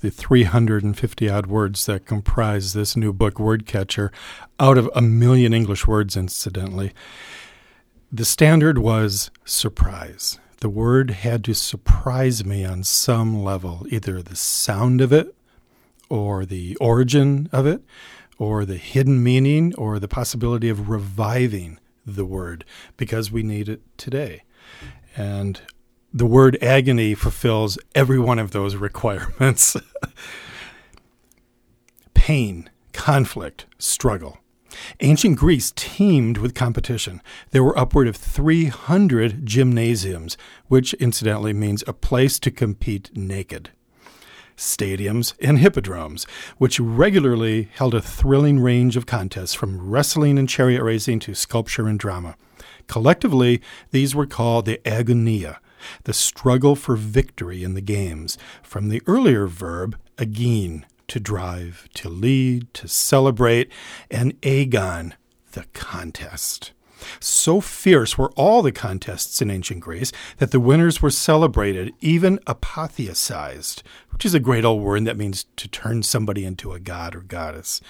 the 350 odd words that comprise this new book, Wordcatcher, out of a million English words, incidentally. The standard was surprise. The word had to surprise me on some level, either the sound of it, or the origin of it, or the hidden meaning, or the possibility of reviving the word because we need it today. And the word agony fulfills every one of those requirements pain, conflict, struggle. Ancient Greece teemed with competition. There were upward of 300 gymnasiums, which incidentally means a place to compete naked. Stadiums and hippodromes, which regularly held a thrilling range of contests from wrestling and chariot racing to sculpture and drama. Collectively, these were called the agonia, the struggle for victory in the games, from the earlier verb agein, to drive, to lead, to celebrate, and agon, the contest. So fierce were all the contests in ancient Greece that the winners were celebrated, even apotheosized, which is a great old word that means to turn somebody into a god or goddess,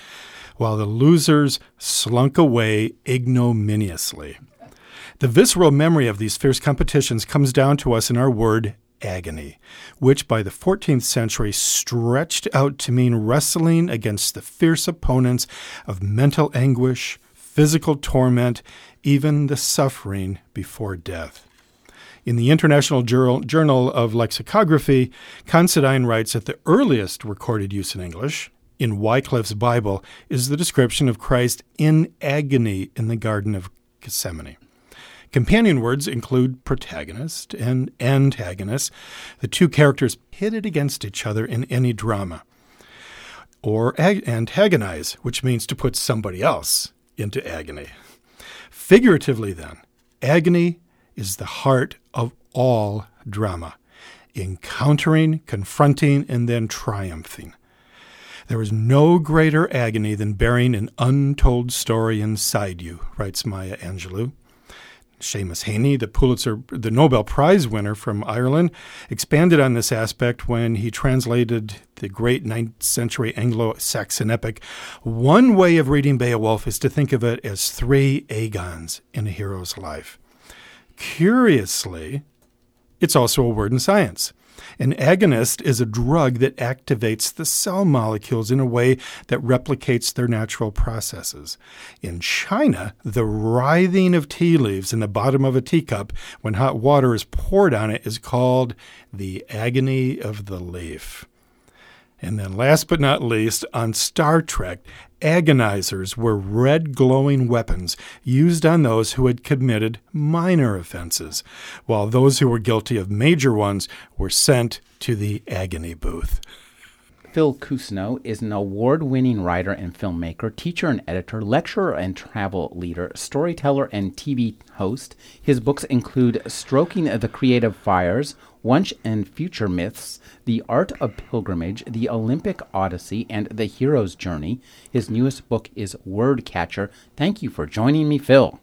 while the losers slunk away ignominiously. The visceral memory of these fierce competitions comes down to us in our word agony, which by the 14th century stretched out to mean wrestling against the fierce opponents of mental anguish, physical torment, even the suffering before death. In the International Journal of Lexicography, Considine writes that the earliest recorded use in English, in Wycliffe's Bible, is the description of Christ in agony in the Garden of Gethsemane. Companion words include protagonist and antagonist, the two characters pitted against each other in any drama. Or ag- antagonize, which means to put somebody else into agony. Figuratively, then, agony is the heart of all drama, encountering, confronting, and then triumphing. There is no greater agony than bearing an untold story inside you, writes Maya Angelou. Seamus Heaney, the Pulitzer, the Nobel Prize winner from Ireland, expanded on this aspect when he translated the great 9th century Anglo Saxon epic. One way of reading Beowulf is to think of it as three agons in a hero's life. Curiously, it's also a word in science. An agonist is a drug that activates the cell molecules in a way that replicates their natural processes. In China, the writhing of tea leaves in the bottom of a teacup when hot water is poured on it is called the agony of the leaf. And then, last but not least, on Star Trek, agonizers were red glowing weapons used on those who had committed minor offenses, while those who were guilty of major ones were sent to the agony booth. Phil Cousineau is an award winning writer and filmmaker, teacher and editor, lecturer and travel leader, storyteller and TV host. His books include Stoking the Creative Fires, Once and Future Myths, The Art of Pilgrimage, The Olympic Odyssey, and The Hero's Journey. His newest book is Wordcatcher. Thank you for joining me, Phil.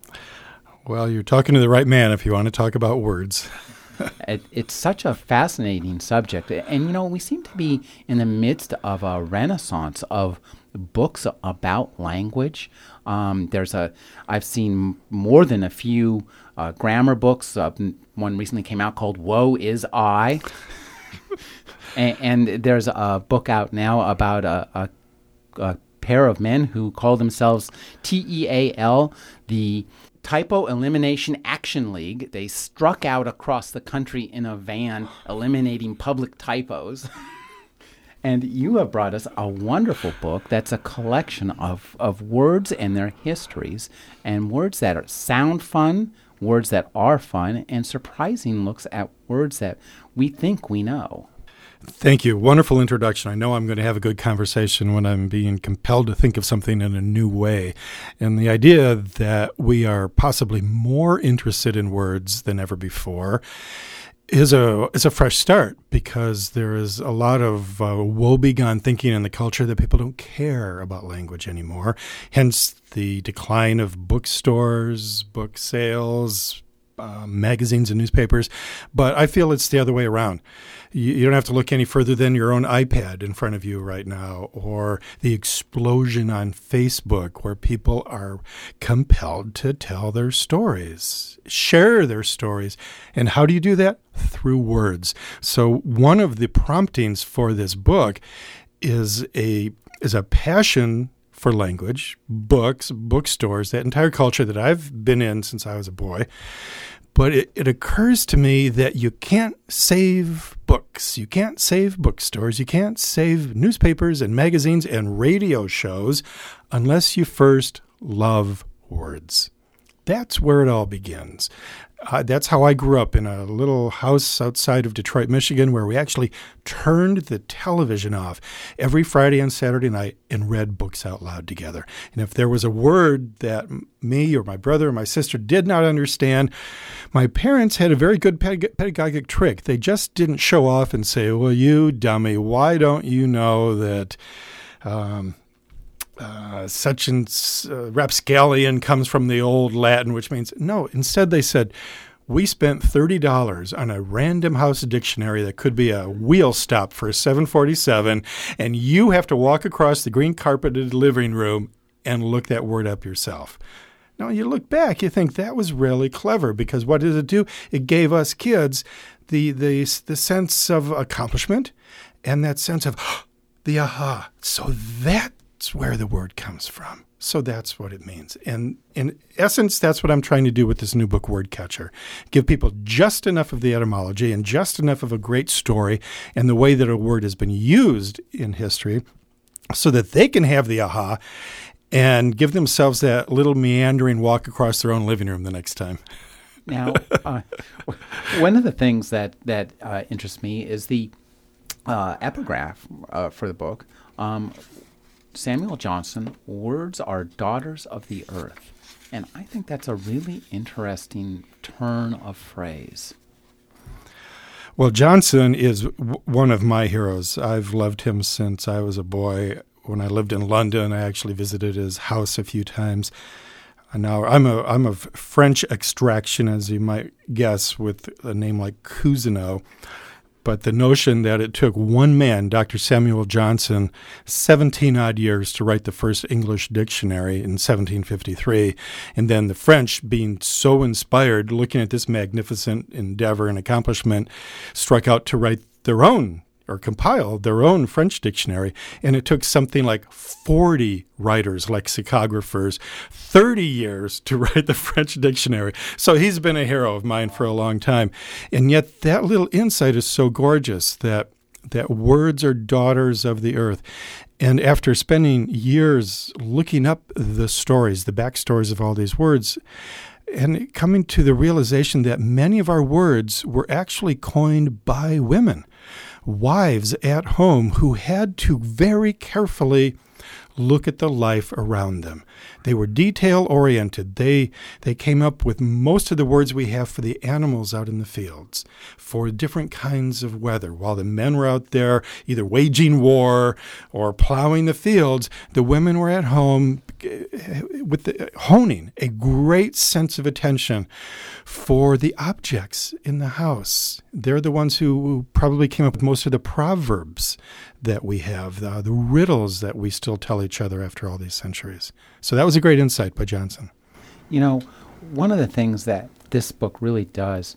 Well, you're talking to the right man if you want to talk about words. it, it's such a fascinating subject. And, you know, we seem to be in the midst of a renaissance of books about language. Um, there's a, I've seen more than a few uh, grammar books. Uh, one recently came out called Woe Is I. and, and, there's a book out now about a, a, a pair of men who call themselves TEAL, the Typo Elimination Action League. They struck out across the country in a van, eliminating public typos. and you have brought us a wonderful book that's a collection of, of words and their histories, and words that are, sound fun, words that are fun, and surprising looks at words that we think we know. Thank you. Wonderful introduction. I know I'm going to have a good conversation when I'm being compelled to think of something in a new way. And the idea that we are possibly more interested in words than ever before is a is a fresh start because there is a lot of uh, woebegone thinking in the culture that people don't care about language anymore. Hence the decline of bookstores, book sales, uh, magazines and newspapers. But I feel it's the other way around you, you don't have to look any further than your own iPad in front of you right now, or the explosion on Facebook where people are compelled to tell their stories, share their stories. And how do you do that? Through words. So one of the promptings for this book is a is a passion for language, books, bookstores, that entire culture that I've been in since I was a boy. But it, it occurs to me that you can't save books. You can't save bookstores. You can't save newspapers and magazines and radio shows unless you first love words. That's where it all begins uh, that's how I grew up in a little house outside of Detroit, Michigan, where we actually turned the television off every Friday and Saturday night and read books out loud together. And if there was a word that me or my brother or my sister did not understand, my parents had a very good pedagogic trick. They just didn't show off and say, Well, you dummy, why don't you know that? Um, uh, such and uh, rapscallion comes from the old Latin, which means no. Instead, they said, we spent $30 on a random house dictionary that could be a wheel stop for a 747, and you have to walk across the green carpeted living room and look that word up yourself. Now, you look back, you think that was really clever because what did it do? It gave us kids the, the, the sense of accomplishment and that sense of the aha. So that that's where the word comes from. So that's what it means. And in essence, that's what I'm trying to do with this new book, Word Catcher. Give people just enough of the etymology and just enough of a great story and the way that a word has been used in history so that they can have the aha and give themselves that little meandering walk across their own living room the next time. Now, uh, one of the things that, that uh, interests me is the uh, epigraph uh, for the book. Um, Samuel Johnson, words are daughters of the earth. And I think that's a really interesting turn of phrase. Well, Johnson is w- one of my heroes. I've loved him since I was a boy. When I lived in London, I actually visited his house a few times. Now I'm a I'm of French extraction, as you might guess, with a name like Cousineau. But the notion that it took one man, Dr. Samuel Johnson, 17 odd years to write the first English dictionary in 1753, and then the French, being so inspired, looking at this magnificent endeavor and accomplishment, struck out to write their own or compile their own French dictionary. And it took something like 40 writers, lexicographers, 30 years to write the French dictionary. So he's been a hero of mine for a long time. And yet that little insight is so gorgeous that that words are daughters of the earth. And after spending years looking up the stories, the backstories of all these words, and coming to the realization that many of our words were actually coined by women wives at home who had to very carefully look at the life around them. They were detail oriented. They they came up with most of the words we have for the animals out in the fields, for different kinds of weather. While the men were out there either waging war or plowing the fields, the women were at home eh, with the, honing a great sense of attention for the objects in the house. They're the ones who probably came up with most of the proverbs that we have, the, the riddles that we still tell each other after all these centuries. So that was a great insight by Johnson. You know, one of the things that this book really does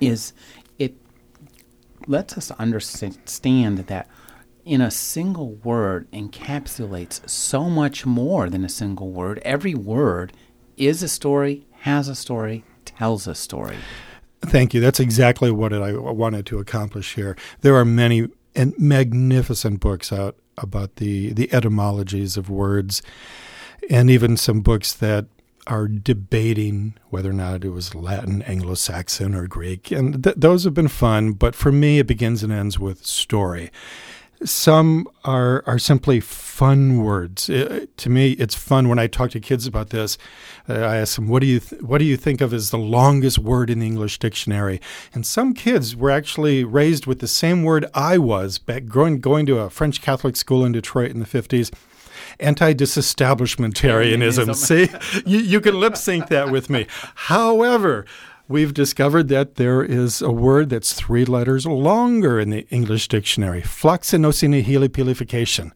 is it lets us understand that in a single word encapsulates so much more than a single word. Every word is a story, has a story, tells a story. Thank you. That's exactly what I wanted to accomplish here. There are many and magnificent books out about the, the etymologies of words, and even some books that are debating whether or not it was Latin, Anglo Saxon, or Greek. And th- those have been fun, but for me, it begins and ends with story. Some are, are simply fun words. It, to me, it's fun when I talk to kids about this. Uh, I ask them, "What do you th- what do you think of as the longest word in the English dictionary?" And some kids were actually raised with the same word I was back going going to a French Catholic school in Detroit in the fifties anti-disestablishmentarianism. See, you, you can lip sync that with me. However, we've discovered that there is a word that's three letters longer in the English dictionary floccinaucinihilipilification.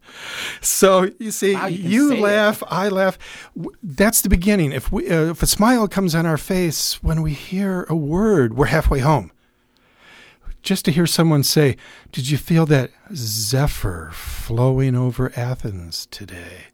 So you see, Wow, you you laugh, I laugh. That's the beginning. If, we, uh, if a smile comes on our face when we hear a word, we're halfway home just to hear someone say, Did you feel that zephyr flowing over Athens today?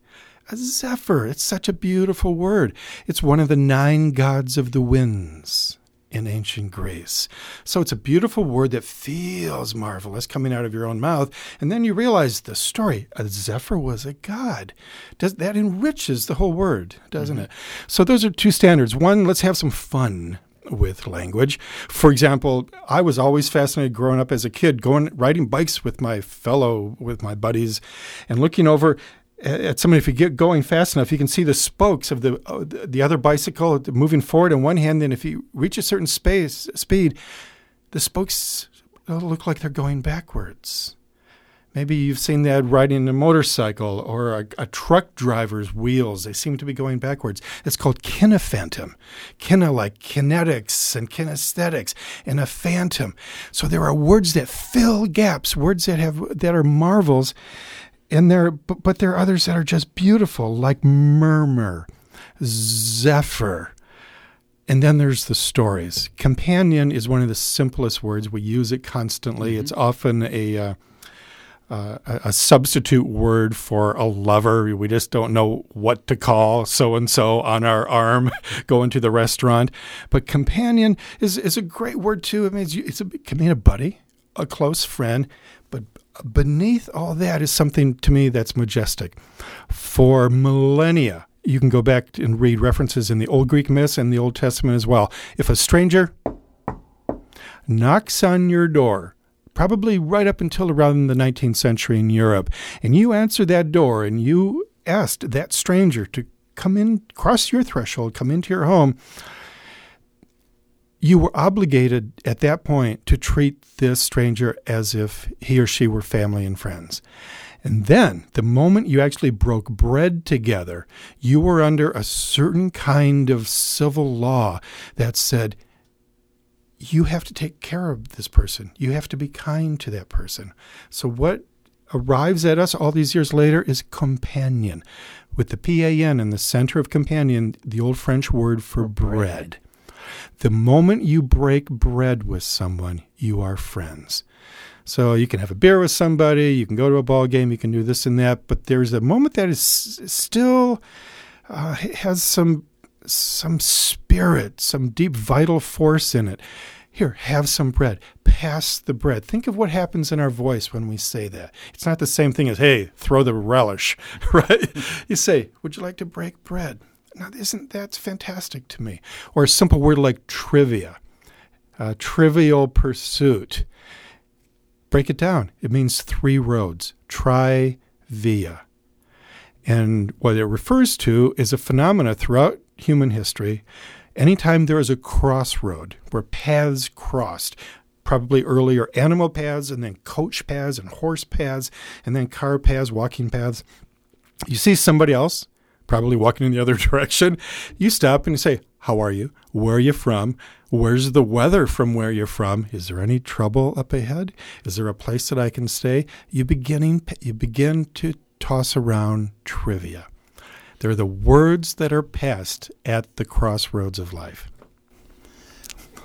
A zephyr, it's such a beautiful word. It's one of the nine gods of the winds in ancient Greece. So it's a beautiful word that feels marvelous coming out of your own mouth. And then you realize the story a zephyr was a god. Does, that enriches the whole word, doesn't mm-hmm. it? So those are two standards. One, let's have some fun with language. For example, I was always fascinated growing up as a kid, going riding bikes with my fellow with my buddies, and looking over at somebody. If you get going fast enough, you can see the spokes of the uh, the other bicycle moving forward in one hand. Then, if you reach a certain space speed, the spokes look like they're going backwards. Maybe you've seen that riding a motorcycle or a, a, truck driver's wheels. They seem to be going backwards. It's called kinephantom. Kine like kinetics and kinesthetics and a phantom. So there are words that fill gaps, words that have that are marvels, and there but, but there are others that are just beautiful, like murmur, zephyr. And then there's the stories. Companion is one of the simplest words. We use it constantly. Mm-hmm. It's often a uh, uh, a substitute word for a lover. We just don't know what to call so and so on our arm going to the restaurant. But companion is, is a great word too. It means you, it's a, it can mean a buddy, a close friend. But beneath all that is something to me that's majestic. For millennia, you can go back and read references in the Old Greek myths and the Old Testament as well. If a stranger knocks on your door, probably right up until around the 19th century in Europe, and you answered that door and you asked that stranger to come in, cross your threshold, come into your home, you were obligated at that point to treat this stranger as if he or she were family and friends. And then, the moment you actually broke bread together, you were under a certain kind of civil law that said, you have to take care of this person. You have to be kind to that person. So, what arrives at us all these years later is companion, with the P A N in the center of companion, the old French word for bread. The moment you break bread with someone, you are friends. So you can have a beer with somebody, you can go to a ball game, you can do this and that, but there's a moment that is still uh, has some some spirit, some deep vital force in it. Here, have some bread. Pass the bread. Think of what happens in our voice when we say that. It's not the same thing as, hey, throw the relish, right? you say, would you like to break bread? Now, isn't that fantastic to me? Or a simple word like trivia, trivial pursuit. Break it down. It means three roads. Try via. And what it refers to is a phenomena throughout human history. Anytime there is a crossroad where paths crossed, probably earlier animal paths and then coach paths and horse paths and then car paths, walking paths, you see somebody else probably walking in the other direction, you stop and you say, How are you? Where are you from? Where's the weather from where you're from? Is there any trouble up ahead? Is there a place that I can stay? You beginning you begin to toss around trivia. They're the words that are passed at the crossroads of life.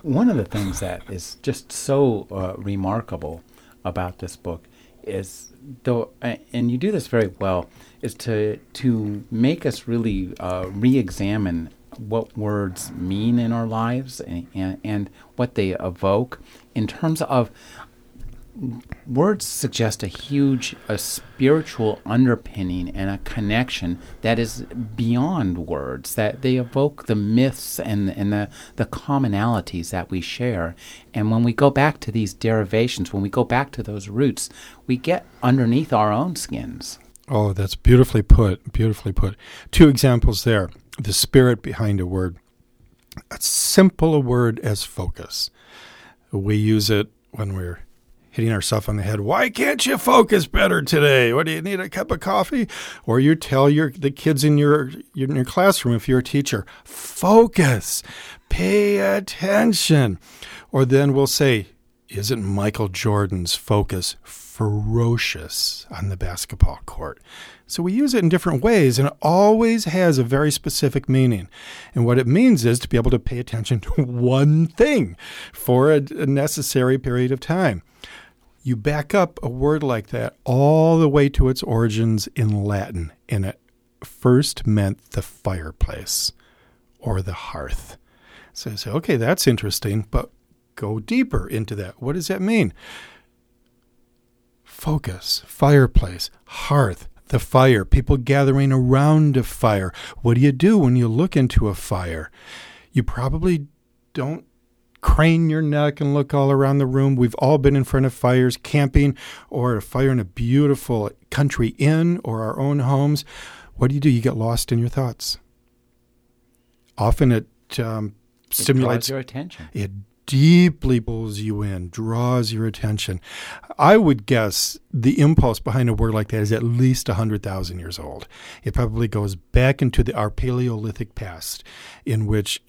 One of the things that is just so uh, remarkable about this book is, though, and you do this very well, is to to make us really uh, re-examine what words mean in our lives and, and, and what they evoke in terms of words suggest a huge a spiritual underpinning and a connection that is beyond words that they evoke the myths and and the the commonalities that we share. And when we go back to these derivations when we go back to those roots we get underneath our own skins. Oh that's beautifully put beautifully put. Two examples there. The spirit behind a word. As simple a word as focus. We use it when we're hitting ourselves on the head. Why can't you focus better today? What do you need a cup of coffee? Or you tell your the kids in your in your classroom if you're a teacher, focus, pay attention. Or then we'll say, isn't Michael Jordan's focus ferocious on the basketball court? So we use it in different ways, and it always has a very specific meaning. And what it means is to be able to pay attention to one thing for a, a necessary period of time you back up a word like that all the way to its origins in Latin, and it first meant the fireplace or the hearth. So you say, okay, that's interesting, but go deeper into that. What does that mean? Focus, fireplace, hearth, the fire, people gathering around a fire. What do you do when you look into a fire? You probably don't crane your neck and look all around the room. We've all been in front of fires, camping, or a fire in a beautiful country inn or our own homes. What do you do? You get lost in your thoughts. Often it um, stimulates it your attention. It deeply pulls you in, draws your attention. I would guess the impulse behind a word like that is at least 100,000 years old. It probably goes back into the, our Paleolithic past, in which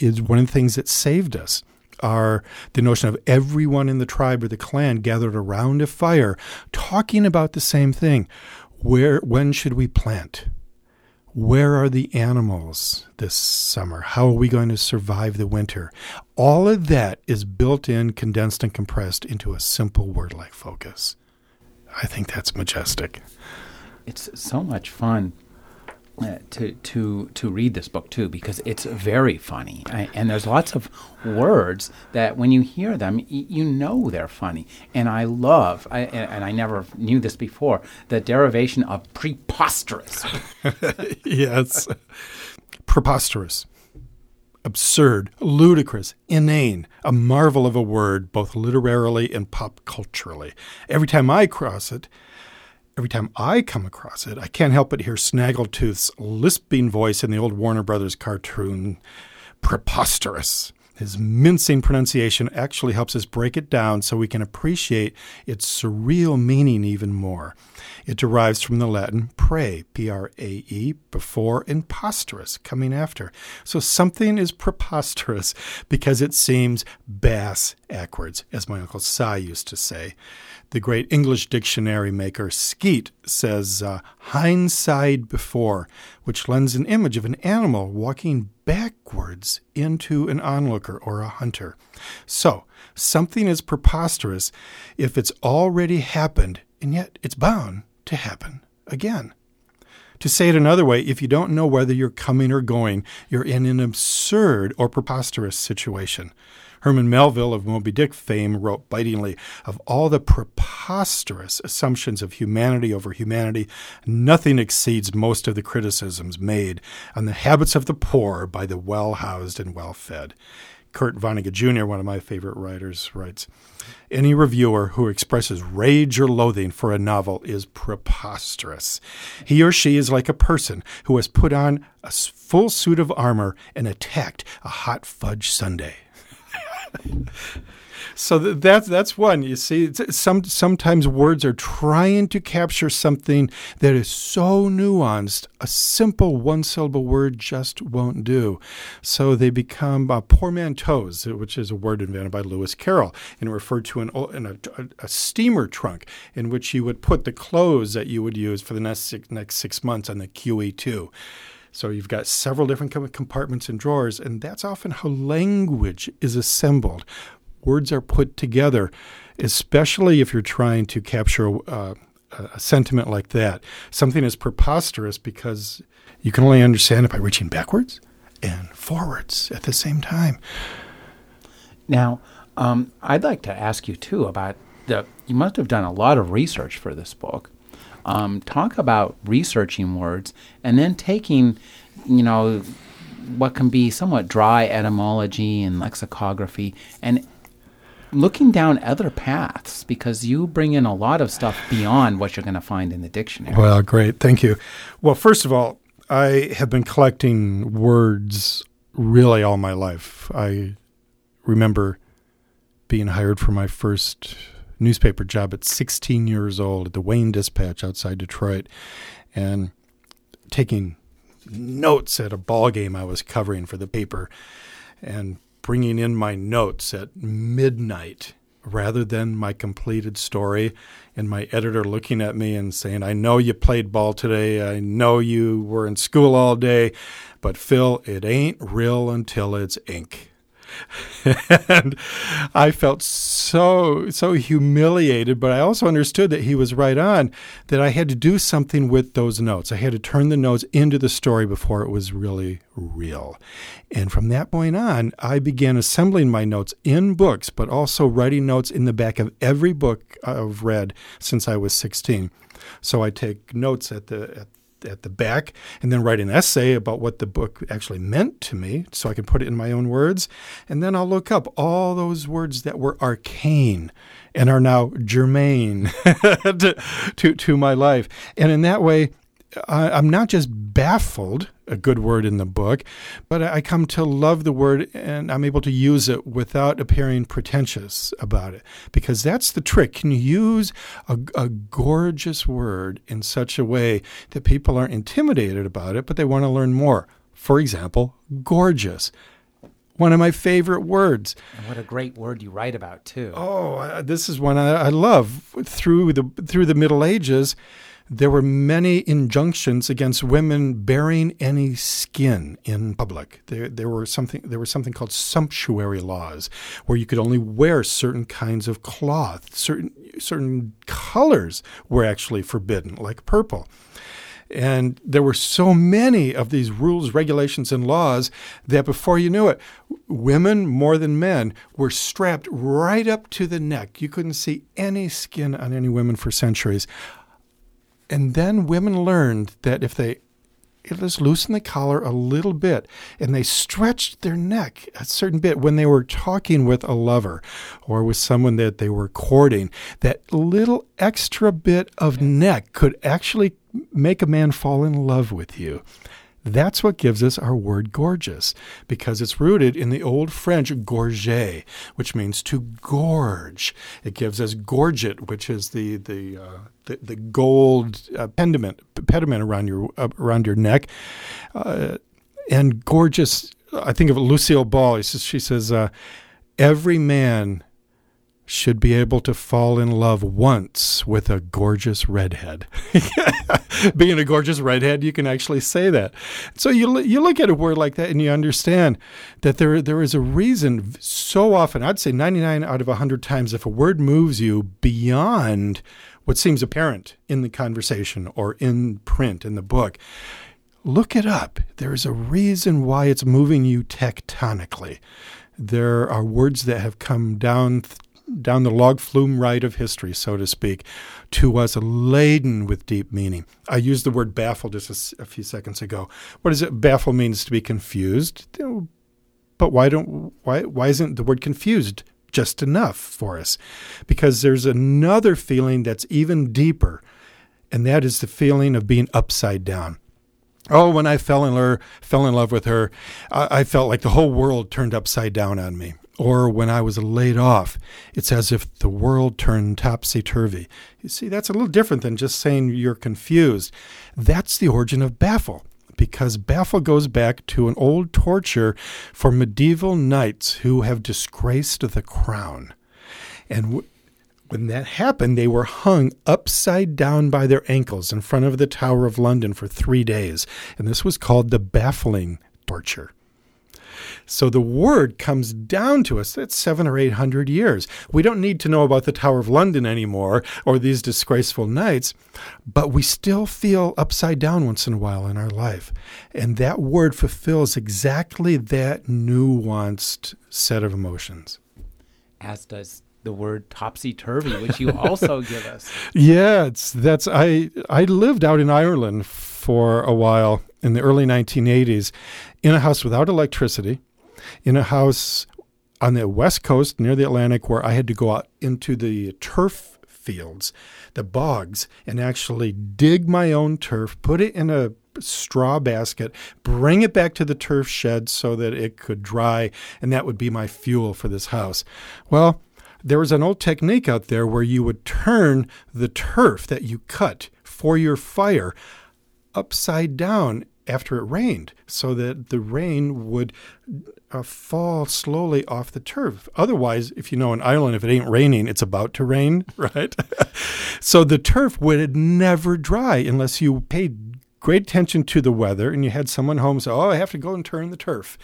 is one of the things that saved us are the notion of everyone in the tribe or the clan gathered around a fire talking about the same thing. Where when should we plant? Where are the animals this summer? How are we going to survive the winter? All of that is built in, condensed, and compressed into a simple word like focus. I think that's majestic. It's so much fun uh, to to to read this book too because it's very funny I, and there's lots of words that when you hear them y- you know they're funny and I love I, and I never knew this before the derivation of preposterous. yes, preposterous. Absurd, ludicrous, inane, a marvel of a word, both literarily and pop culturally. Every time I cross it, Every time I come across it, I can't help but hear Snaggletooth's lisping voice in the old Warner Brothers cartoon, preposterous. His mincing pronunciation actually helps us break it down so we can appreciate its surreal meaning even more. It derives from the Latin prae, P R A E, before, and posterous, coming after. So something is preposterous because it seems bass backwards, as my Uncle Si used to say. The great English dictionary maker Skeat says uh, hindside before, which lends an image of an animal walking backwards into an onlooker or a hunter. So, something is preposterous if it's already happened, and yet it's bound to happen again. To say it another way, if you don't know whether you're coming or going, you're in an absurd or preposterous situation. Herman Melville of Moby Dick fame wrote bitingly Of all the preposterous assumptions of humanity over humanity, nothing exceeds most of the criticisms made on the habits of the poor by the well housed and well fed. Kurt Vonnegut Jr., one of my favorite writers, writes Any reviewer who expresses rage or loathing for a novel is preposterous. He or she is like a person who has put on a full suit of armor and attacked a hot fudge sundae so that's that's one. You see, some sometimes words are trying to capture something that is so nuanced. A simple one-syllable word just won't do. So they become uh, portmanteaus, which is a word invented by Lewis Carroll and referred to in, in a, a, steamer trunk in which you would put the clothes that you would use for the next six, next six months on the QE2. So you've got several different compartments and drawers, and that's often how language is assembled. Words are put together, especially if you're trying to capture uh, a sentiment like that. Something is preposterous because you can only understand it by reaching backwards and forwards at the same time. Now, um, I'd like to ask you too about the, you must have done a lot of research for this book. Um, talk about researching words and then taking, you know, what can be somewhat dry etymology and lexicography and looking down other paths because you bring in a lot of stuff beyond what you're going to find in the dictionary. Well, great. Thank you. Well, first of all, I have been collecting words really all my life. I remember being hired for my first newspaper job at 16 years old at the Wayne Dispatch outside Detroit and taking notes at a ball game I was covering for the paper and bringing in my notes at midnight rather than my completed story and my editor looking at me and saying, I know you played ball today. I know you were in school all day, but Phil, it ain't real until it's ink. and I felt so so humiliated, but I also understood that he was right on that I had to do something with those notes. I had to turn the notes into the story before it was really real. And from that point on, I began assembling my notes in books, but also writing notes in the back of every book I've read since I was 16. So I take notes at the at at the back and then write an essay about what the book actually meant to me so I can put it in my own words. And then I'll look up all those words that were arcane and are now germane to, to, to my life. And in that way, I'm not just baffled, a good word in the book, but I come to love the word and I'm able to use it without appearing pretentious about it. Because that's the trick. Can you use a, a gorgeous word in such a way that people aren't intimidated about it, but they want to learn more? For example, gorgeous one of my favorite words. And what a great word you write about too. Oh, uh, this is one I, I, love. Through the through the Middle Ages, there were many injunctions against women bearing any skin in public. There, there were something there was something called sumptuary laws, where you could only wear certain kinds of cloth. Certain certain colors were actually forbidden, like purple. And there were so many of these rules, regulations, and laws that before you knew it, women more than men were strapped right up to the neck. You couldn't see any skin on any women for centuries. And then women learned that if they just loosen the collar a little bit and they stretched their neck a certain bit when they were talking with a lover or with someone that they were courting, that little extra bit of neck could actually make a man fall in love with you. That's what gives us our word gorgeous, because it's rooted in the old French gorger, which means to gorge. It gives us gorget, which is the the uh, the, the, gold uh, pediment pediment around your uh, around your neck, uh, and gorgeous. I think of Lucille Ball. She says, uh, "Every man." Should be able to fall in love once with a gorgeous redhead. Being a gorgeous redhead, you can actually say that. So you you look at a word like that and you understand that there there is a reason. So often, I'd say 99 out of 100 times, if a word moves you beyond what seems apparent in the conversation or in print in the book, look it up. There is a reason why it's moving you tectonically. There are words that have come down down the log flume ride of history, so to speak, to us laden with deep meaning. I used the word baffle just a, a few seconds ago. What does it? Baffle means to be confused. But why don't why why isn't the word confused just enough for us? Because there's another feeling that's even deeper, and that is the feeling of being upside down. Oh, when I fell in, love, fell in love with her, I, I felt like the whole world turned upside down on me or when I was laid off, it's as if the world turned topsy turvy. You see, that's a little different than just saying you're confused. That's the origin of baffle, because baffle goes back to an old torture for medieval knights who have disgraced the crown. And w- when that happened, they were hung upside down by their ankles in front of the Tower of London for three days. And this was called the baffling torture. So the word comes down to us. That's seven or eight hundred years. We don't need to know about the Tower of London anymore or these disgraceful knights, but we still feel upside down once in a while in our life. And that word fulfills exactly that nuanced set of emotions. As does the word topsy turvy, which you also give us. Yeah, it's that's I I lived out in Ireland for a while in the early 1980s in a house without electricity, in a house on the west coast near the Atlantic where I had to go out into the turf fields, the bogs, and actually dig my own turf, put it in a straw basket, bring it back to the turf shed so that it could dry, and that would be my fuel for this house. Well, there was an old technique out there where you would turn the turf that you cut for your fire upside down after it rained so that the rain would uh, fall slowly off the turf. Otherwise, if you know in Ireland, if it ain't raining, it's about to rain, right? so the turf would never dry unless you paid great attention to the weather and you had someone home say, Oh, I have to go and turn the turf.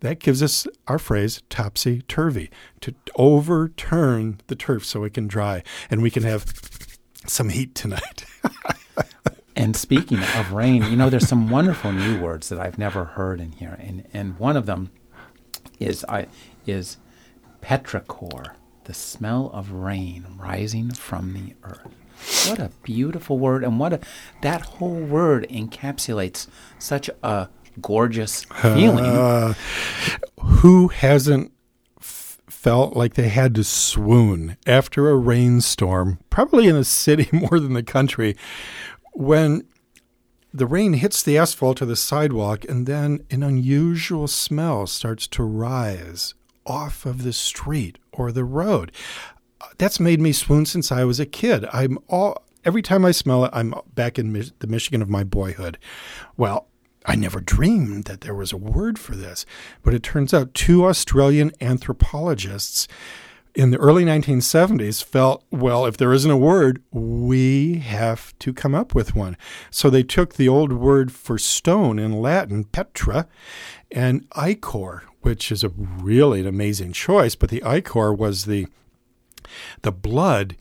That gives us our phrase topsy turvy to overturn the turf so it can dry and we can have some heat tonight. and speaking of rain, you know, there's some wonderful new words that I've never heard in here, and and one of them is I is petrichor, the smell of rain rising from the earth. What a beautiful word, and what a that whole word encapsulates such a gorgeous feeling. Uh, who hasn't felt like they had to swoon after a rainstorm, probably in the city more than the country, when the rain hits the asphalt or the sidewalk, and then an unusual smell starts to rise off of the street or the road that's made me swoon since I was a kid. I'm all every time I smell it, I'm back in the Michigan of my boyhood. Well, I never dreamed that there was a word for this, but it turns out two Australian anthropologists in the early 1970s felt, well, if there isn't a word, we have to come up with one. So they took the old word for stone in Latin, petra, and ichor, which is a really an amazing choice, but the ichor was the the blood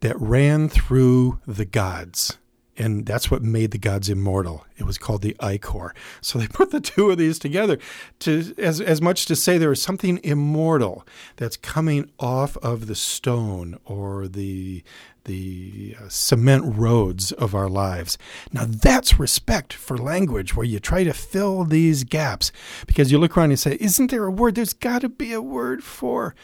that ran through the gods. And that's what made the gods immortal. It was called the ichor. So they put the two of these together to as, as much to say there is something immortal that's coming off of the stone or the the uh, cement roads of our lives. Now that's respect for language where you try to fill these gaps because you look around and say, isn't there a word? There's got to be a word for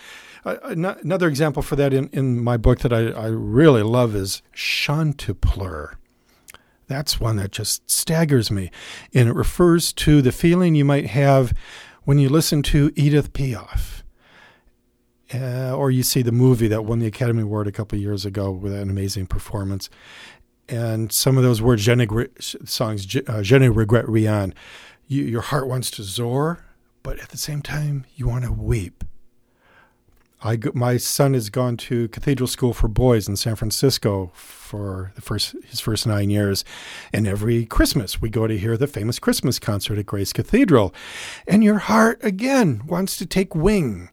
another example for that in, in my book that I, I really love is chantepleur. That's one that just staggers me. And it refers to the feeling you might have when you listen to Edith Piaf. Uh, or you see the movie that won the Academy Award a couple years ago with an amazing performance. And some of those words, je songs, uh, Je ne regrette rien, you, your heart wants to soar, but at the same time, you want to weep. I my son has gone to Cathedral School for Boys in San Francisco for the first his first nine years, and every Christmas we go to hear the famous Christmas concert at Grace Cathedral, and your heart again wants to take wing,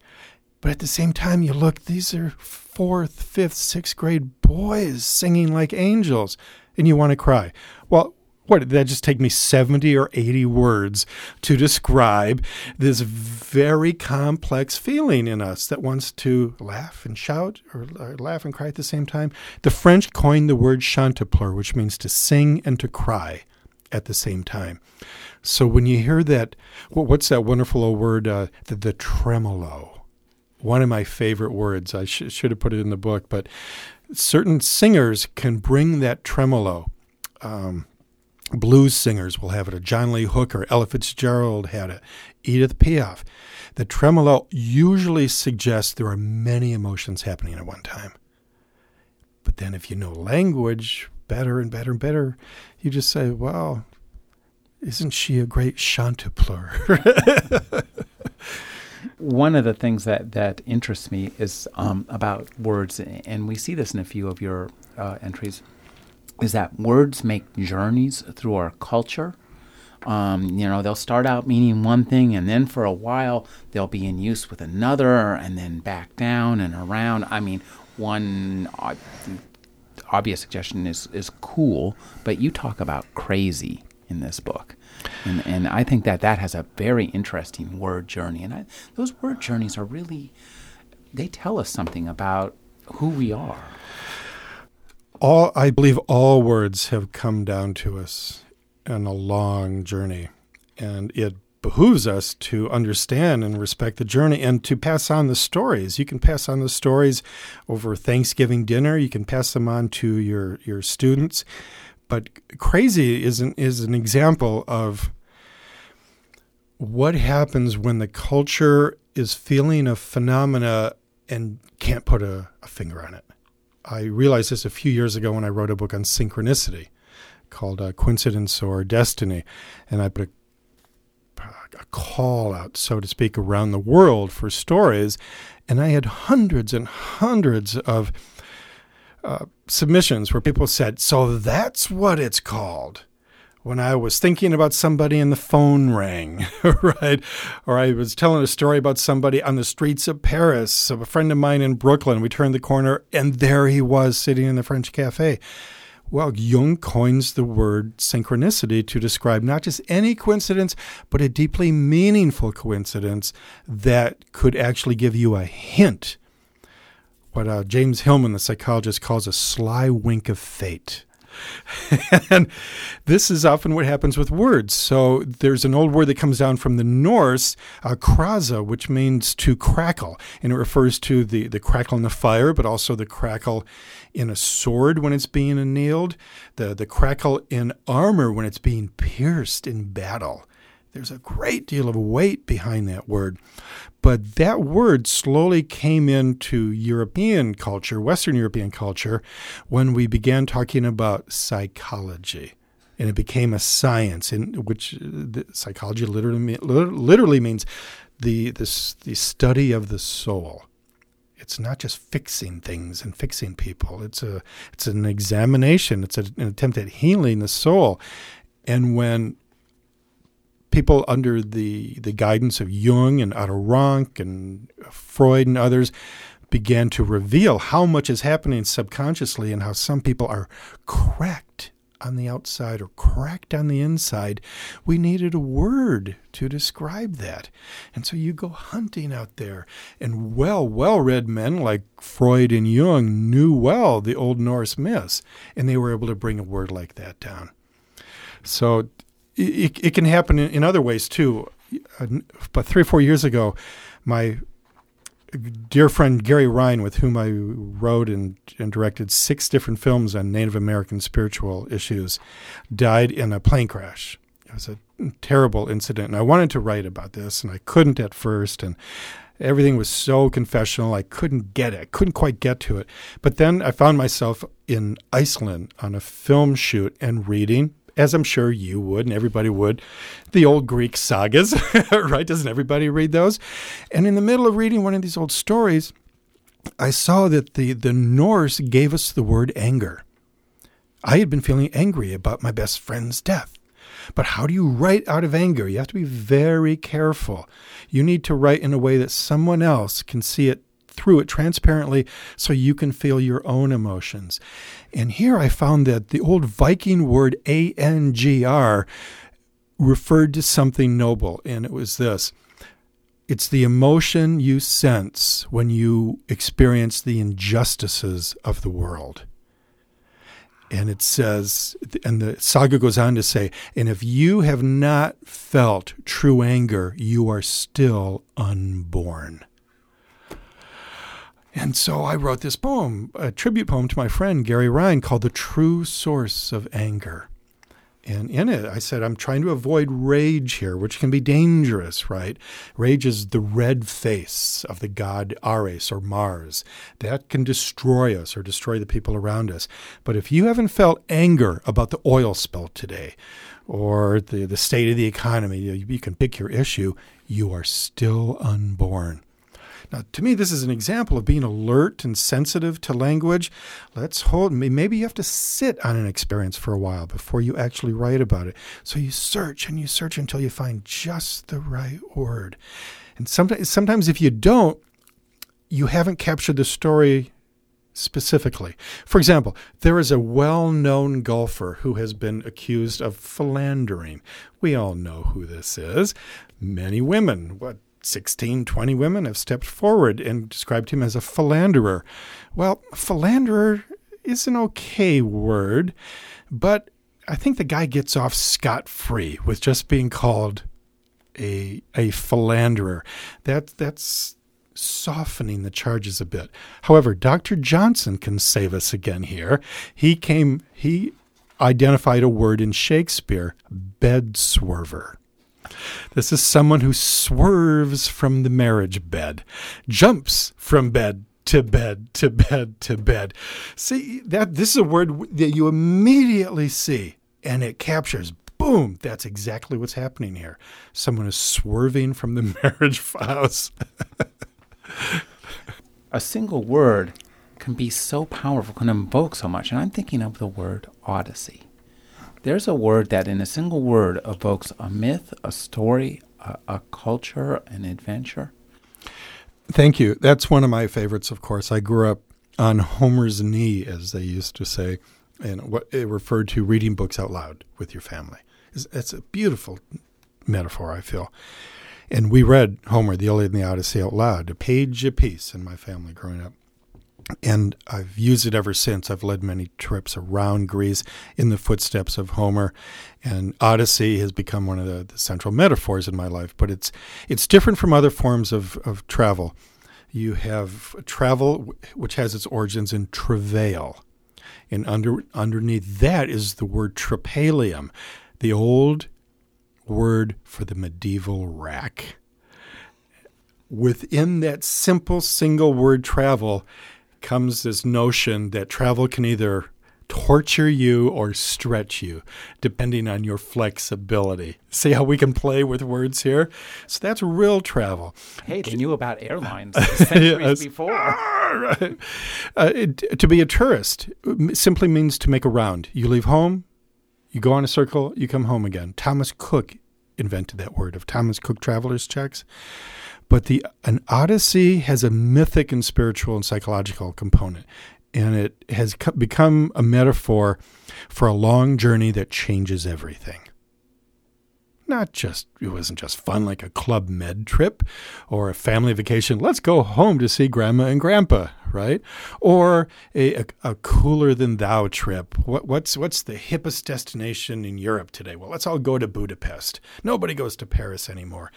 but at the same time you look these are fourth, fifth, sixth grade boys singing like angels, and you want to cry. Well, what did that just take me 70 or 80 words to describe this very complex feeling in us that wants to laugh and shout or, or laugh and cry at the same time? The french coined the word chantepleur which means to sing and to cry at the same time. So when you hear that well, what's that wonderful old word uh, the, the, tremolo? One of my favorite words. I sh- should have put it in the book but certain singers can bring that tremolo um, blues singers will have it, or John Lee Hooker, Ella Fitzgerald had it, Edith Piaf. The tremolo usually suggests there are many emotions happening at one time. But then if you know language better and better and better, you just say, well, isn't she a great chantepleur? One of the things that, that interests me is um, about words, and we see this in a few of your uh, entries is that words make journeys through our culture. Um, you know, they'll start out meaning one thing, and then for a while they'll be in use with another, and then back down and around. I mean, one obvious suggestion is is cool, but you talk about crazy in this book, and and I think that that has a very interesting word journey, and I, those word journeys are really they tell us something about who we are. All I believe all words have come down to us in a long journey, and it behooves us to understand and respect the journey and to pass on the stories. You can pass on the stories over Thanksgiving dinner. You can pass them on to your your students. But crazy is an, is an example of what happens when the culture is feeling a phenomena and can't put a, a finger on it. I realized this a few years ago when I wrote a book on synchronicity called uh, Coincidence or Destiny. And I put a, a call out, so to speak, around the world for stories. And I had hundreds and hundreds of uh, submissions where people said, So that's what it's called when I was thinking about somebody and the phone rang, right? Or I was telling a story about somebody on the streets of Paris, of a friend of mine in Brooklyn. We turned the corner and there he was sitting in the French cafe. Well, Jung coins the word synchronicity to describe not just any coincidence, but a deeply meaningful coincidence that could actually give you a hint. What uh, James Hillman, the psychologist, calls a sly wink of fate. and this is often what happens with words. So there's an old word that comes down from the Norse, uh, kraza, which means to crackle. And it refers to the, the crackle in the fire, but also the crackle in a sword when it's being annealed, the, the crackle in armor when it's being pierced in battle. There's a great deal of weight behind that word. But that word slowly came into European culture, Western European culture, when we began talking about psychology. And it became a science, in which uh, psychology literally, literally means the, the, the study of the soul. It's not just fixing things and fixing people. It's a it's an examination. It's a, an attempt at healing the soul. And when people under the, the guidance of Jung and Otto Rank and Freud and others began to reveal how much is happening subconsciously and how some people are cracked on the outside or cracked on the inside, we needed a word to describe that. And so you go hunting out there, and well, well read men like Freud and Jung knew well the Old Norse myths, and they were able to bring a word like that down. So it, it can happen in, in other ways too. Uh, but three or four years ago, my dear friend Gary Ryan, with whom I wrote and, and, directed six different films on Native American spiritual issues, died in a plane crash. It was a terrible incident, and I wanted to write about this, and I couldn't at first, and everything was so confessional. I couldn't get it. I couldn't quite get to it. But then I found myself in Iceland on a film shoot and reading as I'm sure you would and everybody would, the old Greek sagas, right? Doesn't everybody read those? And in the middle of reading one of these old stories, I saw that the, the Norse gave us the word anger. I had been feeling angry about my best friend's death. But how do you write out of anger? You have to be very careful. You need to write in a way that someone else can see it through it transparently so you can feel your own emotions. And here I found that the old Viking word ANGR referred to something noble, and it was this it's the emotion you sense when you experience the injustices of the world. And it says, and the saga goes on to say, and if you have not felt true anger, you are still unborn. And so I wrote this poem, a tribute poem to my friend Gary Ryan called The True Source of Anger. And in it, I said, I'm trying to avoid rage here, which can be dangerous, right? Rage is the red face of the god Ares or Mars. That can destroy us or destroy the people around us. But if you haven't felt anger about the oil spill today or the, the state of the economy, you, you can pick your issue, you are still unborn. Now, to me, this is an example of being alert and sensitive to language. Let's hold, maybe you have to sit on an experience for a while before you actually write about it. So you search and you search until you find just the right word. And sometimes, sometimes if you don't, you haven't captured the story specifically. For example, there is a well known golfer who has been accused of philandering. We all know who this is. Many women, what 16, 20 women have stepped forward and described him as a philanderer. Well, philanderer is an okay word, but I think the guy gets off scot free with just being called a a philanderer. That that's softening the charges a bit. However, Dr. Johnson can save us again here. He came he identified a word in Shakespeare, bed swerver. This is someone who swerves from the marriage bed, jumps from bed to bed to bed to bed. See that this is a word that you immediately see and it captures boom, that's exactly what's happening here. Someone is swerving from the marriage vows. a single word can be so powerful, can invoke so much. And I'm thinking of the word Odyssey. There's a word that, in a single word, evokes a myth, a story, a, a culture, an adventure. Thank you. That's one of my favorites, of course. I grew up on Homer's knee, as they used to say, and what it referred to reading books out loud with your family. It's, it's a beautiful metaphor, I feel. And we read Homer, the Iliad and the Odyssey out loud, a page a piece in my family growing up and I've used it ever since. I've led many trips around Greece in the footsteps of Homer, and Odyssey has become one of the, the central metaphors in my life. But it's it's different from other forms of, of travel. You have travel which has its origins in travail, and under underneath that is the word tripalium, the old word for the medieval rack. Within that simple single word travel comes this notion that travel can either torture you or stretch you, depending on your flexibility. See how we can play with words here? So that's real travel. Hey, they knew about airlines centuries yes. before. uh, it, to be a tourist simply means to make a round. You leave home, you go on a circle, you come home again. Thomas Cook invented that word of Thomas Cook traveler's checks. But the an odyssey has a mythic and spiritual and psychological component, and it has become a metaphor for a long journey that changes everything. Not just it wasn't just fun like a club med trip or a family vacation let's go home to see grandma and grandpa right? Or a, a, a, cooler than thou trip. What, what's what's the hippest destination in europe today? Well let's all go to budapest. Nobody goes to paris anymore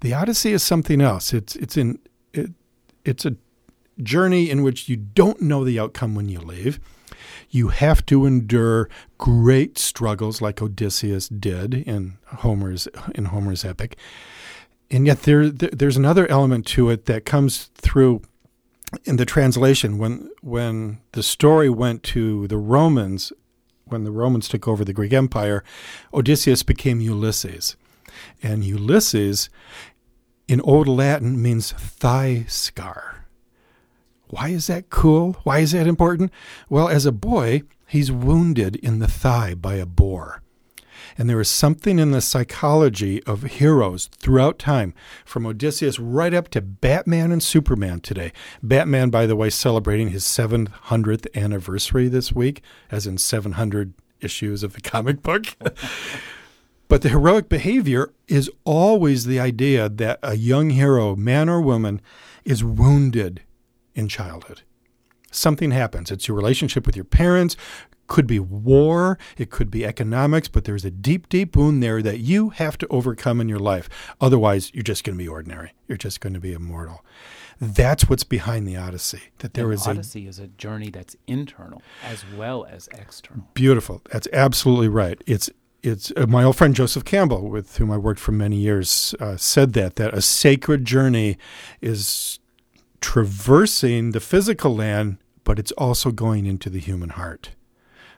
the odyssey is something else it's it's in it, it's a journey in which you don't know the outcome when you leave you have to endure great struggles like Odysseus did in Homer's in Homer's epic. And yet there, there there's another element to it that comes through in the translation when when the story went to the Romans when the Romans took over the Greek Empire, Odysseus became Ulysses. And Ulysses in Old Latin means thigh scar. Why is that cool? Why is that important? Well, as a boy, he's wounded in the thigh by a boar. And there is something in the psychology of heroes throughout time, from Odysseus right up to Batman and Superman today. Batman, by the way, celebrating his 700th anniversary this week, as in 700 issues of the comic book. but the heroic behavior is always the idea that a young hero, man or woman, is wounded in childhood. Something happens. It's your relationship with your parents, could be war, it could be economics, but there's a deep, deep wound there that you have to overcome in your life. Otherwise, you're just going to be ordinary. You're just going to be immortal. That's what's behind the Odyssey. That there the is Odyssey a, is a journey that's internal as well as external. Beautiful. That's absolutely right. It's it's uh, my old friend Joseph Campbell, with whom I worked for many years, uh, said that that a sacred journey is traversing the physical land, but it's also going into the human heart.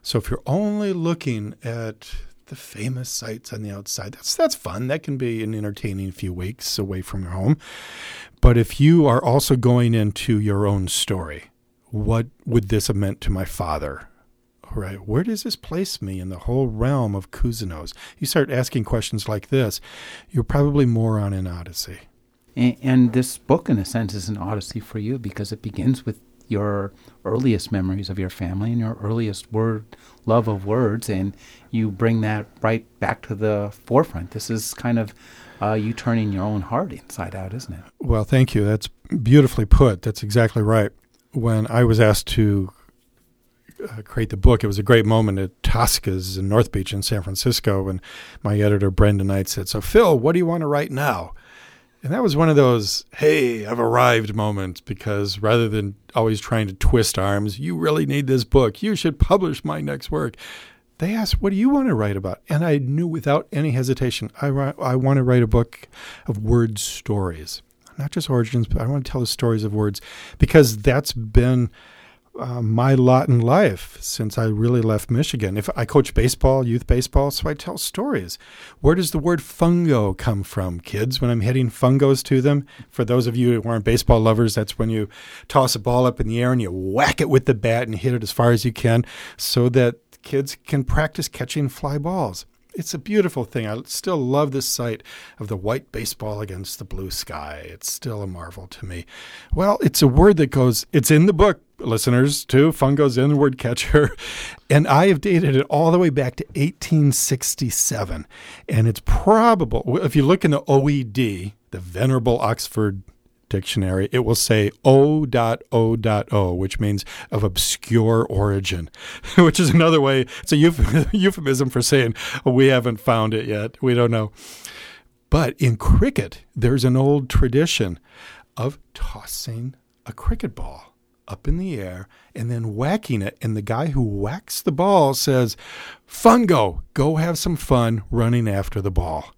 So if you're only looking at the famous sights on the outside, that's that's fun. That can be an entertaining few weeks away from your home. But if you are also going into your own story, what would this have meant to my father? Right, where does this place me in the whole realm of Cousineaus? You start asking questions like this, you're probably more on an odyssey. And, and, this book, in a sense, is an odyssey for you because it begins with your earliest memories of your family and your earliest word love of words, and you bring that right back to the forefront. This is kind of uh, you turning your own heart inside out, isn't it? Well, thank you. That's beautifully put. That's exactly right. When I was asked to uh, create the book, it was a great moment at Tosca's in North Beach in San Francisco And my editor, Brenda Knight, said, So, Phil, what do you want to write now? And that was one of those, hey, I've arrived moments because rather than always trying to twist arms, you really need this book. You should publish my next work. They asked, What do you want to write about? And I knew without any hesitation, I, I want to write a book of word stories, not just origins, but I want to tell the stories of words because that's been uh, my lot in life since I really left Michigan. If I coach baseball, youth baseball, so I tell stories. Where does the word fungo come from, kids? When I'm hitting fungos to them, for those of you who aren't baseball lovers, that's when you toss a ball up in the air and you whack it with the bat and hit it as far as you can, so that kids can practice catching fly balls it's a beautiful thing. I still love this sight of the white baseball against the blue sky. It's still a marvel to me. Well, it's a word that goes, it's in the book, listeners, too. Fungo's in the word catcher. And I have dated it all the way back to 1867. And it's probable, if you look in the OED, the Venerable Oxford dictionary, it will say O.O.O, which means of obscure origin, which is another way, it's a euphemism for saying we haven't found it yet. We don't know. But in cricket, there's an old tradition of tossing a cricket ball up in the air and then whacking it. And the guy who whacks the ball says, Fungo, go have some fun running after the ball.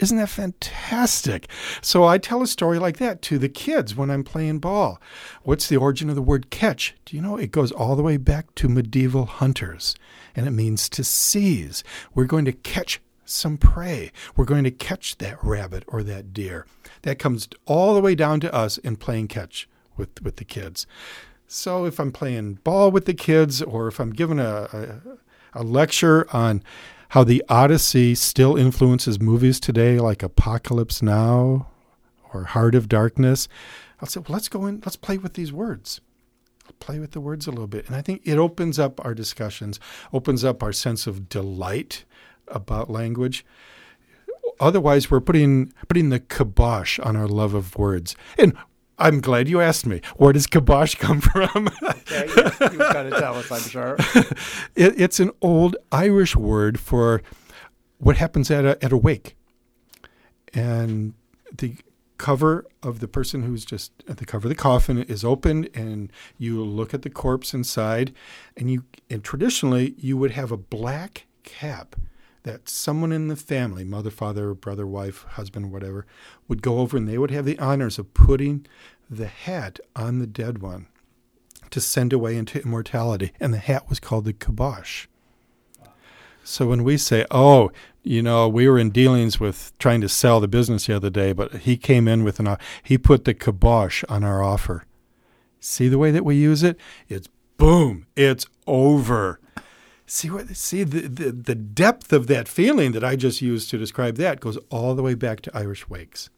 Isn't that fantastic? So I tell a story like that to the kids when I'm playing ball. What's the origin of the word catch? Do you know it goes all the way back to medieval hunters and it means to seize. We're going to catch some prey. We're going to catch that rabbit or that deer. That comes all the way down to us in playing catch with, with the kids. So if I'm playing ball with the kids or if I'm giving a, a, a lecture on how the Odyssey still influences movies today, like Apocalypse Now or Heart of Darkness. I'll say, well, let's go in, let's play with these words. Play with the words a little bit. And I think it opens up our discussions, opens up our sense of delight about language. Otherwise, we're putting putting the kibosh on our love of words. And I'm glad you asked me. Where does kibosh come from? yeah, you, you've got to tell us, I'm sure. it, it's an old Irish word for what happens at a, at a wake. And the cover of the person who's just at the cover of the coffin is opened and you look at the corpse inside and you and traditionally you would have a black cap that someone in the family, mother, father, brother, wife, husband, whatever, would go over and they would have the honors of putting the hat on the dead one to send away into immortality. And the hat was called the kibosh. So when we say, oh, you know, we were in dealings with trying to sell the business the other day, but he came in with an, he put the kibosh on our offer. See the way that we use it? It's boom, it's over. See what see the, the, the depth of that feeling that I just used to describe that goes all the way back to Irish wakes.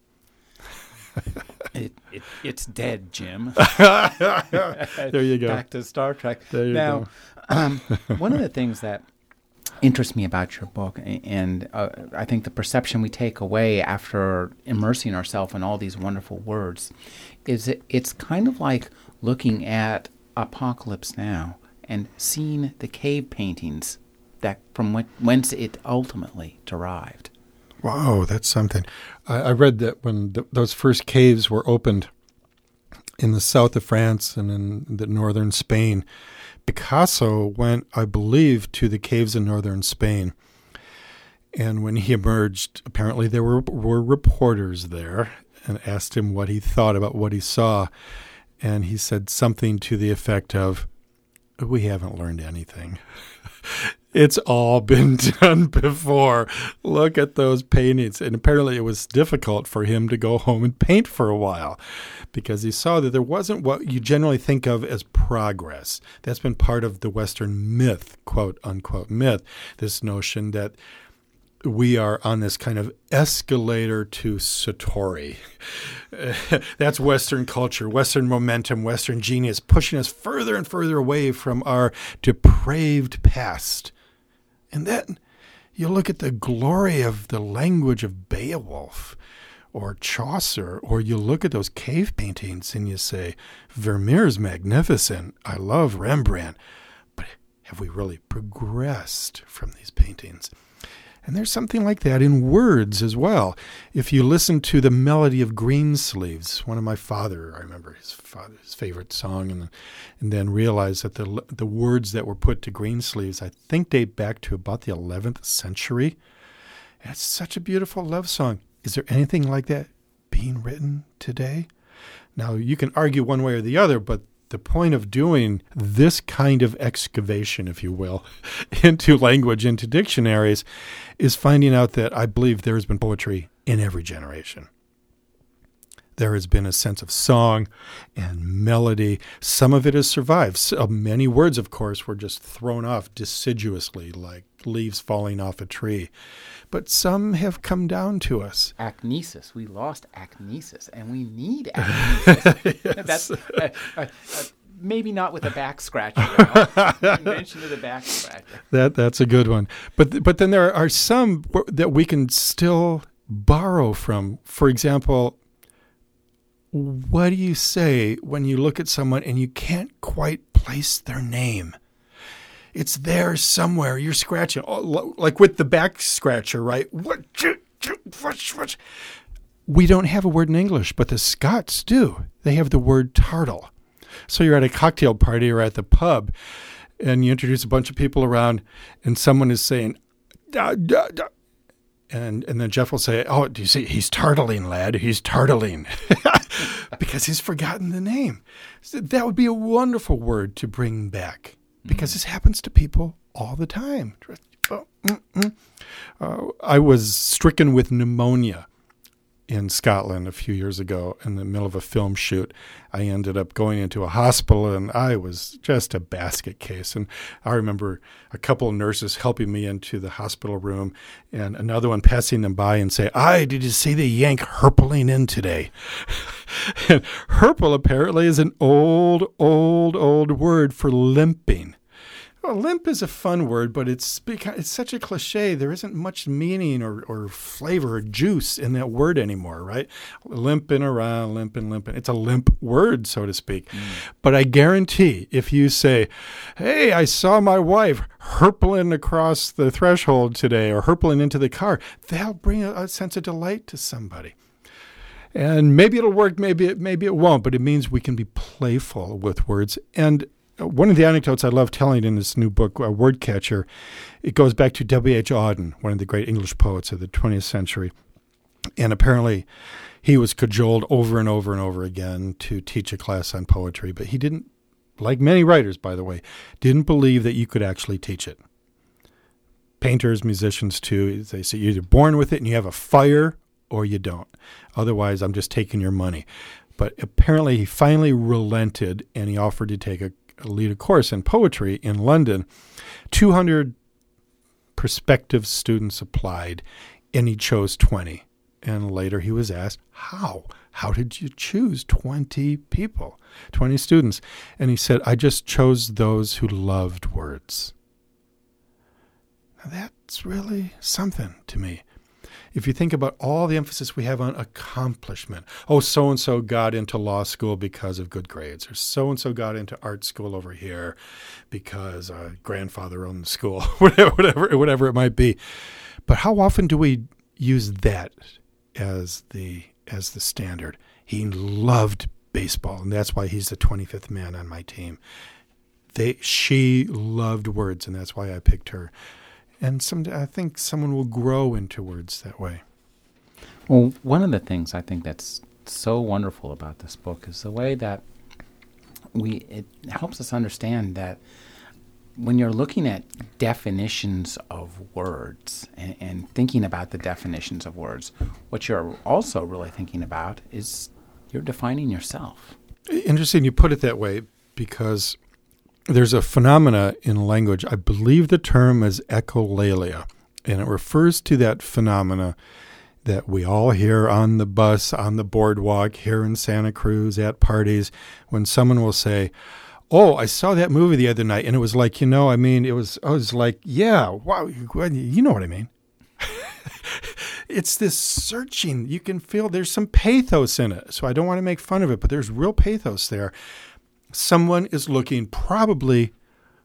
it, it, it's dead, Jim. there you go. Back to Star Trek. There you now, go. um, one of the things that interests me about your book, and uh, I think the perception we take away after immersing ourselves in all these wonderful words, is it, it's kind of like looking at Apocalypse Now and seen the cave paintings that from whence it ultimately derived. Wow, that's something. I, I read that when those first caves were opened in the south of France and in the northern Spain, Picasso went, I believe, to the caves in northern Spain. And when he emerged, apparently there were, were reporters there and asked him what he thought about what he saw. And he said something to the effect of, we haven't learned anything. it's all been done before. Look at those paintings. And apparently, it was difficult for him to go home and paint for a while because he saw that there wasn't what you generally think of as progress. That's been part of the Western myth, quote unquote myth, this notion that we are on this kind of escalator to Satori. That's Western culture, Western momentum, Western genius, pushing us further and further away from our depraved past. And then you look at the glory of the language of Beowulf or Chaucer, or you look at those cave paintings and you say, Vermeer's magnificent. I love Rembrandt. But have we really progressed from these paintings? And there's something like that in words as well. If you listen to the melody of Greensleeves, one of my father, I remember his father's favorite song, and, and then realize that the, the words that were put to Greensleeves, I think date back to about the 11th century. it's such a beautiful love song. Is there anything like that being written today? Now, you can argue one way or the other, but the point of doing this kind of excavation, if you will, into language, into dictionaries, is finding out that I believe there has been poetry in every generation. There has been a sense of song and melody. Some of it has survived. So uh, many words, of course, were just thrown off deciduously, like leaves falling off a tree. But some have come down to us. Acnestis. We lost acnestis, and we need acnestis. That's uh, uh, uh, maybe not with a back scratcher. Invention of the back scratcher. That that's a good one. But but then there are some that we can still borrow from. For example, what do you say when you look at someone and you can't quite place their name? It's there somewhere. You're scratching, like with the back scratcher, right? We don't have a word in English, but the Scots do. They have the word tartle. So you're at a cocktail party or at the pub, and you introduce a bunch of people around, and someone is saying, and and then Jeff will say, "Oh, do you see? He's tartling, lad. He's tartling." because he's forgotten the name. So that would be a wonderful word to bring back because mm. this happens to people all the time. Uh, I was stricken with pneumonia in Scotland a few years ago in the middle of a film shoot. I ended up going into a hospital and I was just a basket case. And I remember a couple of nurses helping me into the hospital room and another one passing them by and say, I did you see the Yank herpling in today? and herple apparently is an old, old, old word for limping. Well, limp is a fun word, but it's it's such a cliche. There isn't much meaning or, or flavor or juice in that word anymore, right? Limping around, limping, limping. It's a limp word, so to speak. Mm. But I guarantee if you say, hey, I saw my wife herpling across the threshold today or herpling into the car, that'll bring a, a sense of delight to somebody. And maybe it'll work, maybe it, maybe it won't, but it means we can be playful with words. And one of the anecdotes I love telling in this new book, uh, Wordcatcher, it goes back to W.H. Auden, one of the great English poets of the 20th century. And apparently, he was cajoled over and over and over again to teach a class on poetry, but he didn't, like many writers, by the way, didn't believe that you could actually teach it. Painters, musicians, too, they say you're either born with it and you have a fire or you don't. Otherwise, I'm just taking your money. But apparently, he finally relented and he offered to take a lead a course in poetry in London. 200 prospective students applied, and he chose 20. And later he was asked, How? How did you choose 20 people, 20 students? And he said, I just chose those who loved words. Now that's really something to me if you think about all the emphasis we have on accomplishment, oh, so and so got into law school because of good grades, or so and so got into art school over here because uh, grandfather owned the school, whatever, whatever, whatever it might be. But how often do we use that as the as the standard? He loved baseball, and that's why he's the 25th man on my team. They, she loved words, and that's why I picked her and some I think someone will grow into words that way. Well, one of the things I think that's so wonderful about this book is the way that we it helps us understand that when you're looking at definitions of words and, and, thinking about the definitions of words, what you're also really thinking about is you're defining yourself. Interesting you put it that way because there's a phenomena in language. I believe the term is echolalia. and it refers to that phenomena that we all hear on the bus, on the boardwalk, here in Santa Cruz, at parties, when someone will say, Oh, I saw that movie the other night, and it was like, you know, I mean, it was, I was like, yeah, wow, you know what I mean. it's this searching. You can feel there's some pathos in it. So I don't want to make fun of it, but there's real pathos there. Someone is looking probably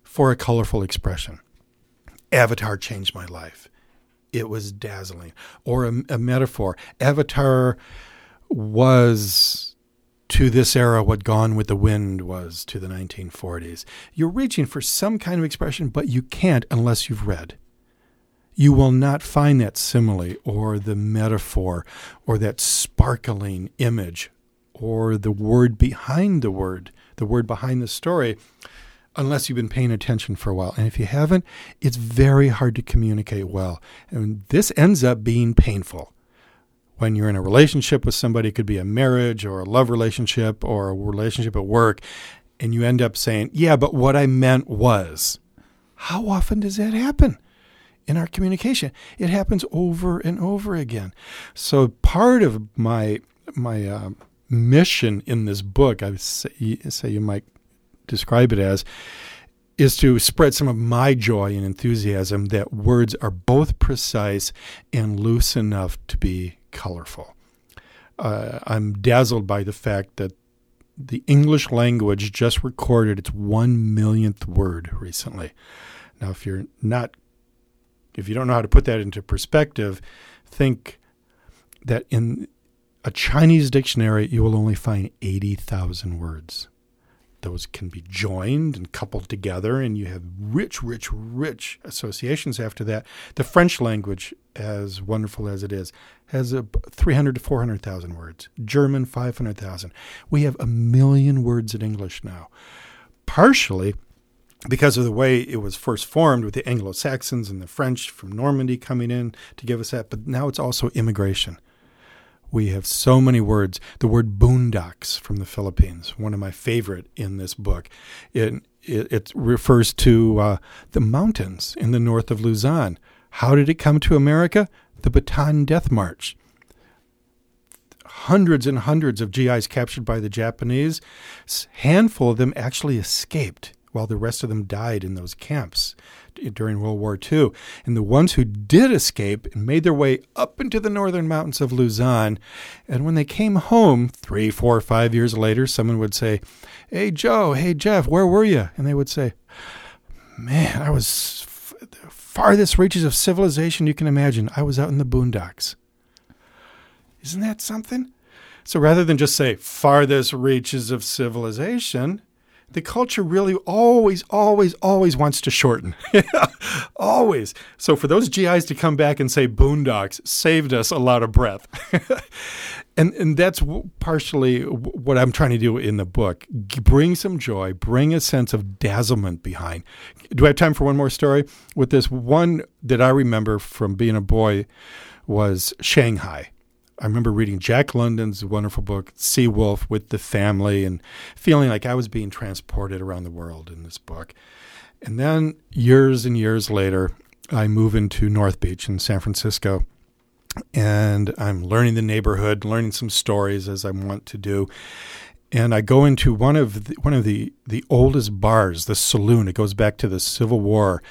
for a colorful expression. Avatar changed my life. It was dazzling. Or a, a metaphor. Avatar was to this era what Gone with the Wind was to the 1940s. You're reaching for some kind of expression, but you can't unless you've read you will not find that simile or the metaphor or that sparkling image or the word behind the word, the word behind the story, unless you've been paying attention for a while. And if you haven't, it's very hard to communicate well. And this ends up being painful. When you're in a relationship with somebody, it could be a marriage or a love relationship or a relationship at work, and you end up saying, Yeah, but what I meant was. How often does that happen? in our communication. It happens over and over again. So part of my my uh, mission in this book, I say, say you might describe it as, is to spread some of my joy and enthusiasm that words are both precise and loose enough to be colorful. Uh, I'm dazzled by the fact that the English language just recorded its one millionth word recently. Now, if you're not if you don't know how to put that into perspective, think that in a Chinese dictionary, you will only find 80,000 words. Those can be joined and coupled together, and you have rich, rich, rich associations after that. The French language, as wonderful as it is, has a 300 to 400,000 words. German, 500,000. We have a million words in English now. Partially because of the way it was first formed with the Anglo Saxons and the French from Normandy coming in to give us that, but now it's also immigration. We have so many words. The word boondocks from the Philippines, one of my favorite in this book. It, it, it refers to uh, the mountains in the north of Luzon. How did it come to America? The Bataan Death March hundreds and hundreds of GIs captured by the Japanese. Handful of them actually escaped while the rest of them died in those camps during World War II. And the ones who did escape made their way up into the northern mountains of Luzon, and when they came home three, four, five years later, someone would say, Hey, Joe, hey, Jeff, where were you? And they would say, Man, I was f- the farthest reaches of civilization you can imagine. I was out in the boondocks. Isn't that something? So rather than just say farthest reaches of civilization, the culture really always, always, always wants to shorten. always. So for those GIs to come back and say boondocks saved us a lot of breath. and, and that's partially what I'm trying to do in the book. Bring some joy, bring a sense of dazzlement behind. Do I have time for one more story? With this one that I remember from being a boy was Shanghai. I remember reading Jack London's wonderful book, Sea Wolf, with the family and feeling like I was being transported around the world in this book. And then years and years later, I move into North Beach in San Francisco and I'm learning the neighborhood, learning some stories as I want to do. And I go into one of the, one of the, the oldest bars, the saloon. It goes back to the Civil War.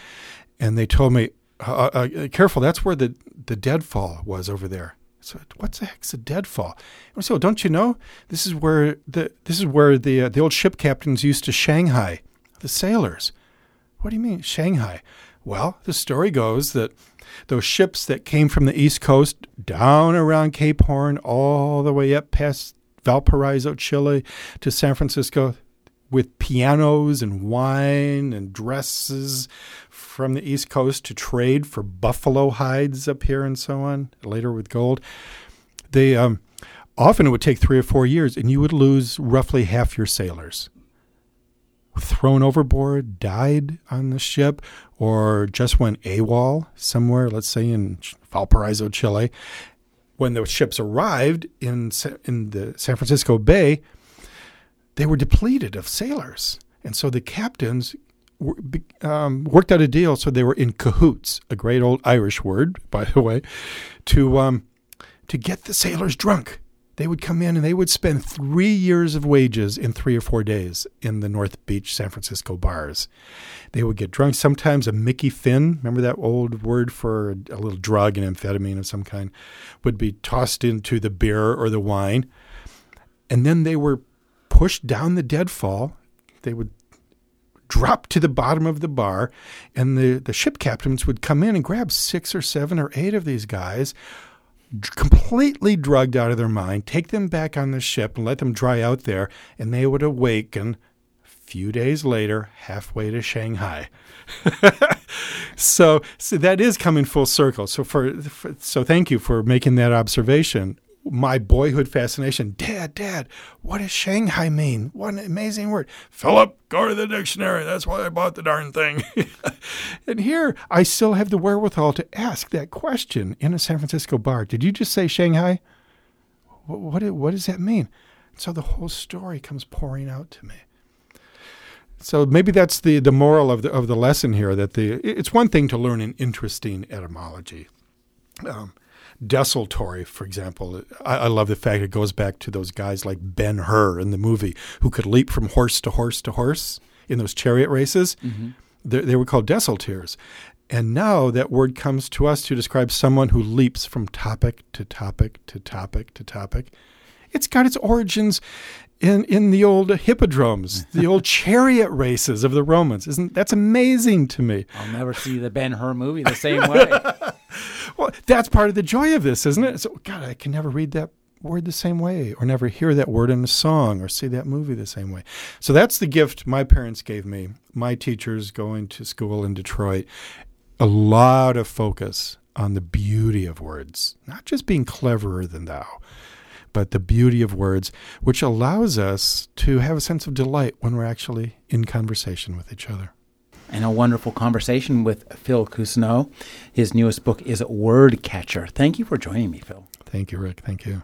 And they told me, uh, uh, careful, that's where the, the deadfall was over there. So what the heck's a deadfall? And so don't you know this is where the this is where the uh, the old ship captains used to Shanghai the sailors. What do you mean Shanghai? Well, the story goes that those ships that came from the east coast down around Cape Horn all the way up past Valparaiso, Chile to San Francisco with pianos and wine and dresses from the East Coast to trade for buffalo hides up here and so on, later with gold. They um, often it would take three or four years, and you would lose roughly half your sailors. Thrown overboard, died on the ship, or just went AWOL somewhere, let's say in Valparaiso, Chile. When the ships arrived in, in the San Francisco Bay, they were depleted of sailors. And so the captains um, worked out a deal so they were in cahoots, a great old Irish word, by the way, to um, to get the sailors drunk. They would come in and they would spend three years of wages in three or four days in the North Beach, San Francisco bars. They would get drunk. Sometimes a Mickey Finn, remember that old word for a little drug, an amphetamine of some kind, would be tossed into the beer or the wine. And then they were pushed down the deadfall. They would drop to the bottom of the bar, and the, the ship captains would come in and grab six or seven or eight of these guys, completely drugged out of their mind, take them back on the ship and let them dry out there, and they would awaken a few days later, halfway to Shanghai. so, so that is coming full circle. So for, for so thank you for making that observation my boyhood fascination. Dad, Dad, what does Shanghai mean? What an amazing word. Philip, go to the dictionary. That's why I bought the darn thing. and here I still have the wherewithal to ask that question in a San Francisco bar. Did you just say Shanghai? What, what, what does that mean? So the whole story comes pouring out to me. So maybe that's the, the moral of the of the lesson here that the it's one thing to learn an interesting etymology. Um, desultory, for example. I, I, love the fact it goes back to those guys like Ben Hur in the movie who could leap from horse to horse to horse in those chariot races. Mm-hmm. They, they were called desultors. And now that word comes to us to describe someone who leaps from topic to topic to topic to topic. It's got its origins in in the old hippodromes, the old chariot races of the Romans. Isn't that's amazing to me? I'll never see the Ben Hur movie the same way. well, that's part of the joy of this, isn't it? So, God, I can never read that word the same way, or never hear that word in a song, or see that movie the same way. So that's the gift my parents gave me. My teachers going to school in Detroit, a lot of focus on the beauty of words, not just being cleverer than thou but the beauty of words, which allows us to have a sense of delight when we're actually in conversation with each other. And a wonderful conversation with Phil Cousineau. His newest book is Word Catcher. Thank you for joining me, Phil. Thank you, Rick. Thank you.